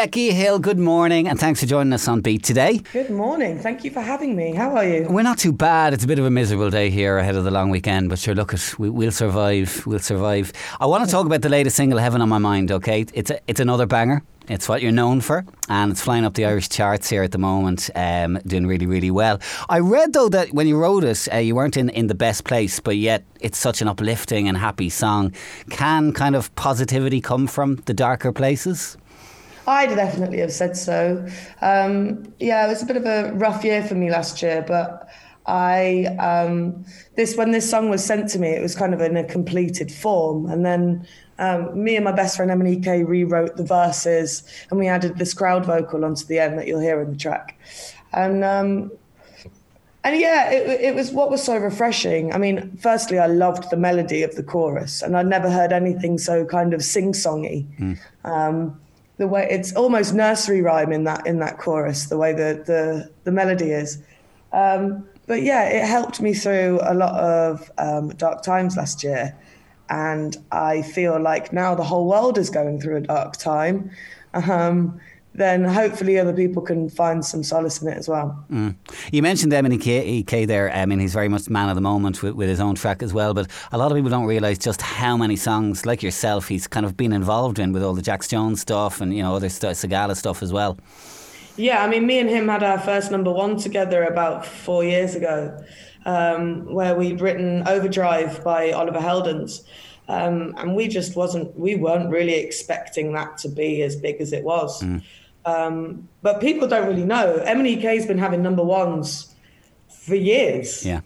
Becky Hill, good morning, and thanks for joining us on Beat today. Good morning. Thank you for having me. How are you? We're not too bad. It's a bit of a miserable day here ahead of the long weekend, but sure, look, we, will survive. We'll survive. I want to talk about the latest single, Heaven on My Mind, okay? It's, a, it's another banger. It's what you're known for, and it's flying up the Irish charts here at the moment, um, doing really, really well. I read though that when you wrote it, uh, you weren't in, in the best place, but yet it's such an uplifting and happy song. Can kind of positivity come from the darker places? I'd definitely have said so. Um, yeah, it was a bit of a rough year for me last year, but I um, this when this song was sent to me, it was kind of in a completed form, and then um, me and my best friend MNEK rewrote the verses and we added this crowd vocal onto the end that you'll hear in the track. And um, and yeah, it, it was what was so refreshing. I mean, firstly, I loved the melody of the chorus, and I'd never heard anything so kind of sing-songy. Mm. The way it's almost nursery rhyme in that in that chorus, the way the the, the melody is. Um, but yeah, it helped me through a lot of um, dark times last year. And I feel like now the whole world is going through a dark time. Um, then hopefully other people can find some solace in it as well. Mm. You mentioned MNEK there. I mean, he's very much man of the moment with, with, his own track as well. But a lot of people don't realise just how many songs, like yourself, he's kind of been involved in with all the Jax Jones stuff and you know other st- Sigala stuff as well. Yeah, I mean, me and him had our first number one together about four years ago um, where we'd written Overdrive by Oliver Heldens. Um, and we just wasn't, we weren't really expecting that to be as big as it was. Mm. Um, but people don't really know. MNEK's been having number ones for years. Yeah.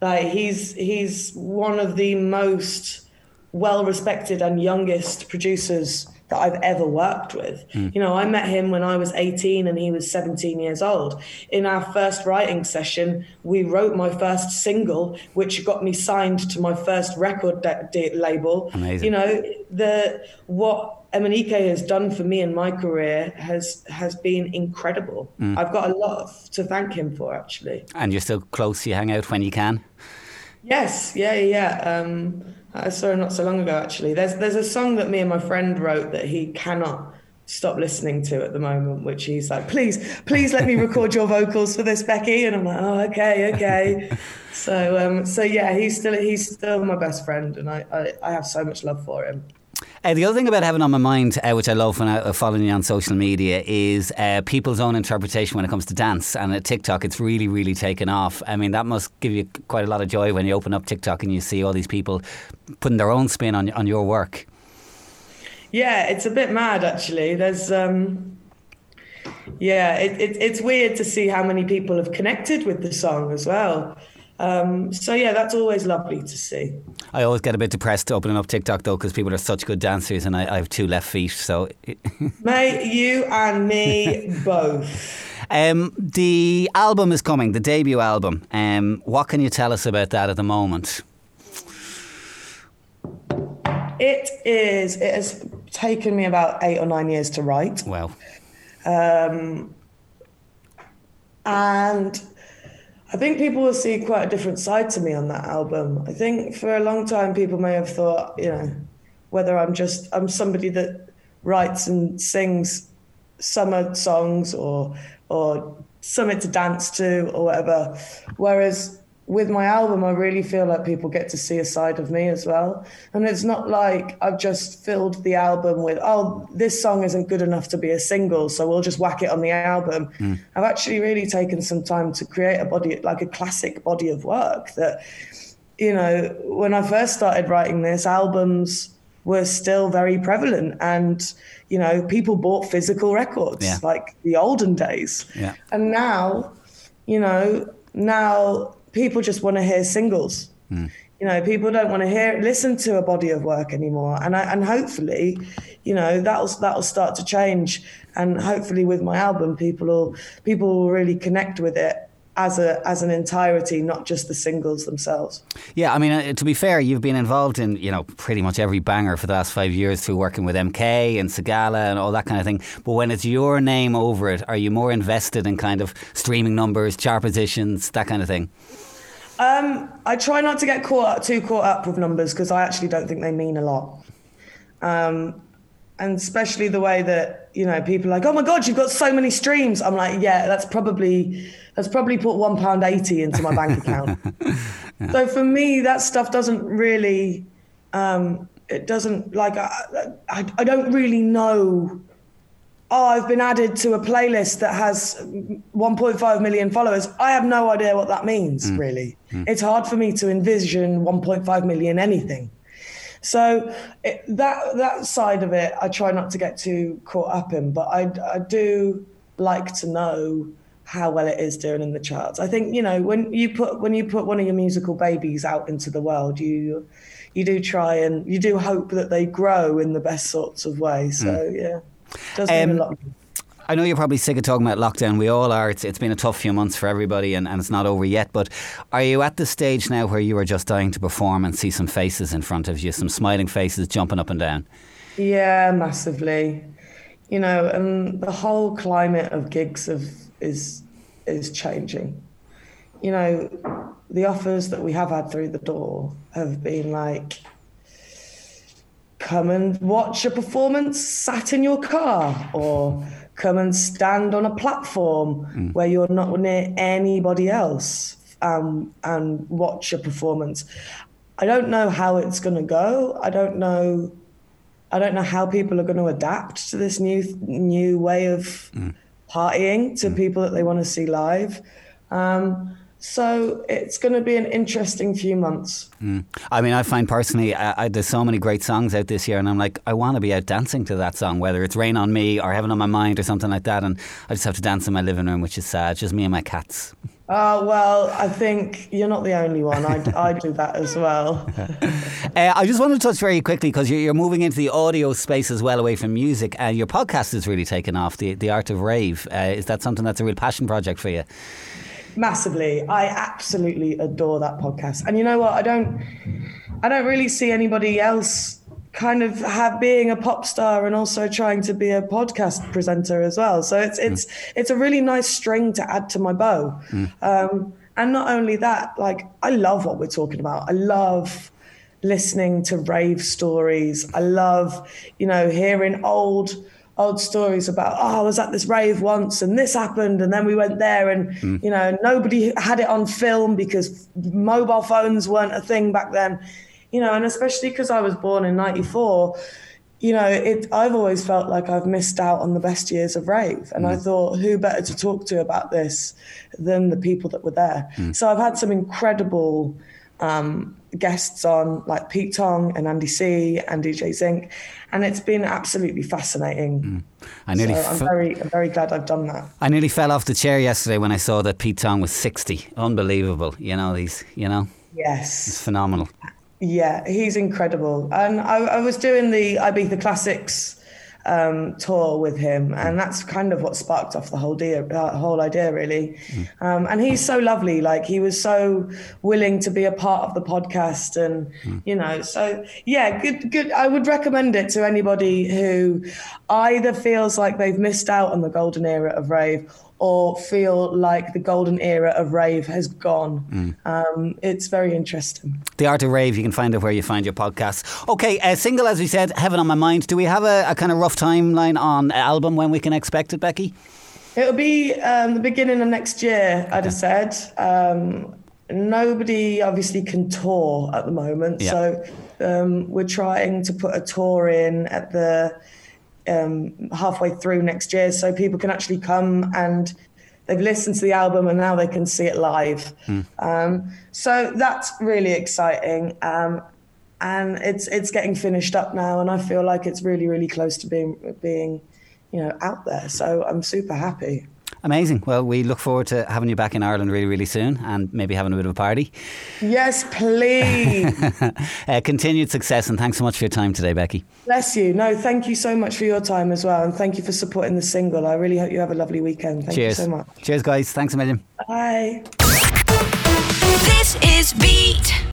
Like he's he's one of the most well respected and youngest producers that I've ever worked with. Mm. You know, I met him when I was 18 and he was 17 years old. In our first writing session, we wrote my first single, which got me signed to my first record de- de- label. Amazing. You know, the what MNEK has done for me in my career has has been incredible. Mm. I've got a lot to thank him for, actually. And you're still close. You hang out when you can. Yes, yeah, yeah. Um, I saw him not so long ago, actually. There's there's a song that me and my friend wrote that he cannot stop listening to at the moment, which he's like, please, please let me record your vocals for this, Becky. And I'm like, oh, okay, okay. so, um, so yeah, he's still he's still my best friend, and I I, I have so much love for him. Uh, the other thing about Heaven on My Mind, uh, which I love when I uh, following you on social media, is uh, people's own interpretation when it comes to dance. And at TikTok, it's really, really taken off. I mean, that must give you quite a lot of joy when you open up TikTok and you see all these people putting their own spin on on your work. Yeah, it's a bit mad actually. There's. Um yeah, it, it, it's weird to see how many people have connected with the song as well. Um, so yeah, that's always lovely to see. I always get a bit depressed opening up TikTok though because people are such good dancers and I, I have two left feet. So, mate, you and me both. Um, the album is coming, the debut album. Um, what can you tell us about that at the moment? It is. It has taken me about eight or nine years to write. Wow. Um, and I think people will see quite a different side to me on that album. I think for a long time people may have thought, you know, whether I'm just I'm somebody that writes and sings summer songs or or something to dance to or whatever. Whereas with my album, I really feel like people get to see a side of me as well. And it's not like I've just filled the album with, oh, this song isn't good enough to be a single, so we'll just whack it on the album. Mm. I've actually really taken some time to create a body, like a classic body of work that, you know, when I first started writing this, albums were still very prevalent and you know people bought physical records yeah. like the olden days yeah. and now you know now people just want to hear singles. Mm. You know, people don't want to hear listen to a body of work anymore, and I, and hopefully, you know, that'll that'll start to change, and hopefully with my album, people will people will really connect with it as a as an entirety, not just the singles themselves. Yeah, I mean, uh, to be fair, you've been involved in you know pretty much every banger for the last five years through working with MK and Sigala and all that kind of thing. But when it's your name over it, are you more invested in kind of streaming numbers, chart positions, that kind of thing? Um, I try not to get caught up, too caught up with numbers because I actually don't think they mean a lot. Um, and especially the way that you know people are like, oh my god, you've got so many streams. I'm like, yeah, that's probably that's probably put one pound eighty into my bank account. yeah. So for me, that stuff doesn't really, um, it doesn't like I, I, I don't really know. Oh, I've been added to a playlist that has 1.5 million followers. I have no idea what that means, mm. really. Mm. It's hard for me to envision 1.5 million anything. So it, that that side of it, I try not to get too caught up in, but I, I do like to know how well it is doing in the charts. I think you know when you put when you put one of your musical babies out into the world, you you do try and you do hope that they grow in the best sorts of ways. So mm. yeah, does mean um, a lot. I know you're probably sick of talking about lockdown. We all are. It's, it's been a tough few months for everybody and, and it's not over yet. But are you at the stage now where you are just dying to perform and see some faces in front of you, some smiling faces jumping up and down? Yeah, massively. You know, and the whole climate of gigs of, is is changing. You know, the offers that we have had through the door have been like, come and watch a performance sat in your car, or come and stand on a platform mm. where you're not near anybody else um, and watch a performance. I don't know how it's going to go. I don't know. I don't know how people are going to adapt to this new new way of mm. partying to mm. people that they want to see live. Um, so it's going to be an interesting few months. Mm. I mean, I find personally, I, I, there's so many great songs out this year, and I'm like, I want to be out dancing to that song, whether it's Rain on Me or Heaven on My Mind or something like that. And I just have to dance in my living room, which is sad. Just me and my cats. Oh, well, I think you're not the only one. I, I do that as well. uh, I just want to touch very quickly because you're, you're, moving into the audio space as well, away from music. And uh, your podcast is really taken off, The, the Art of Rave. Uh, is that something that's a real passion project for you? Massively. I absolutely adore that podcast. And you know what? I don't I don't really see anybody else kind of have being a pop star and also trying to be a podcast presenter as well. So it's it's mm. it's a really nice string to add to my bow. Mm. Um, and not only that, like I love what we're talking about. I love listening to rave stories. I love, you know, hearing old old stories about oh I was at this rave once and this happened and then we went there and mm. you know nobody had it on film because mobile phones weren't a thing back then you know and especially because I was born in 94 you know it I've always felt like I've missed out on the best years of rave and mm. I thought who better to talk to about this than the people that were there mm. so I've had some incredible um, guests on like Pete Tong and Andy C and DJ Zinc, and it's been absolutely fascinating. Mm. I nearly so I'm very, I'm very glad I've done that. I nearly fell off the chair yesterday when I saw that Pete Tong was 60. Unbelievable, you know these, you know. Yes, it's phenomenal. Yeah, he's incredible, and I, I was doing the Ibiza Classics um, tour with him, and that's kind of what sparked off the whole idea, uh, whole idea really. Mm. Um, and he's so lovely; like he was so willing to be a part of the podcast, and mm. you know, so yeah, good, good. I would recommend it to anybody who either feels like they've missed out on the golden era of rave or feel like the golden era of rave has gone. Mm. Um, it's very interesting. The Art of Rave, you can find it where you find your podcasts. Okay, a single, as we said, Heaven on My Mind. Do we have a, a kind of rough timeline on album when we can expect it, Becky? It'll be um, the beginning of next year, I'd have said. Um, nobody obviously can tour at the moment, yeah. so um, we're trying to put a tour in at the um, halfway through next year, so people can actually come and they've listened to the album and now they can see it live. Mm. Um, so that's really exciting. Um, and it's it's getting finished up now, and I feel like it's really really close to being being, you know, out there. So I'm super happy. Amazing. Well, we look forward to having you back in Ireland really, really soon and maybe having a bit of a party. Yes, please. uh, continued success and thanks so much for your time today, Becky. Bless you. No, thank you so much for your time as well. And thank you for supporting the single. I really hope you have a lovely weekend. Thank Cheers. you so much. Cheers, guys. Thanks a million. Bye. This is Beat.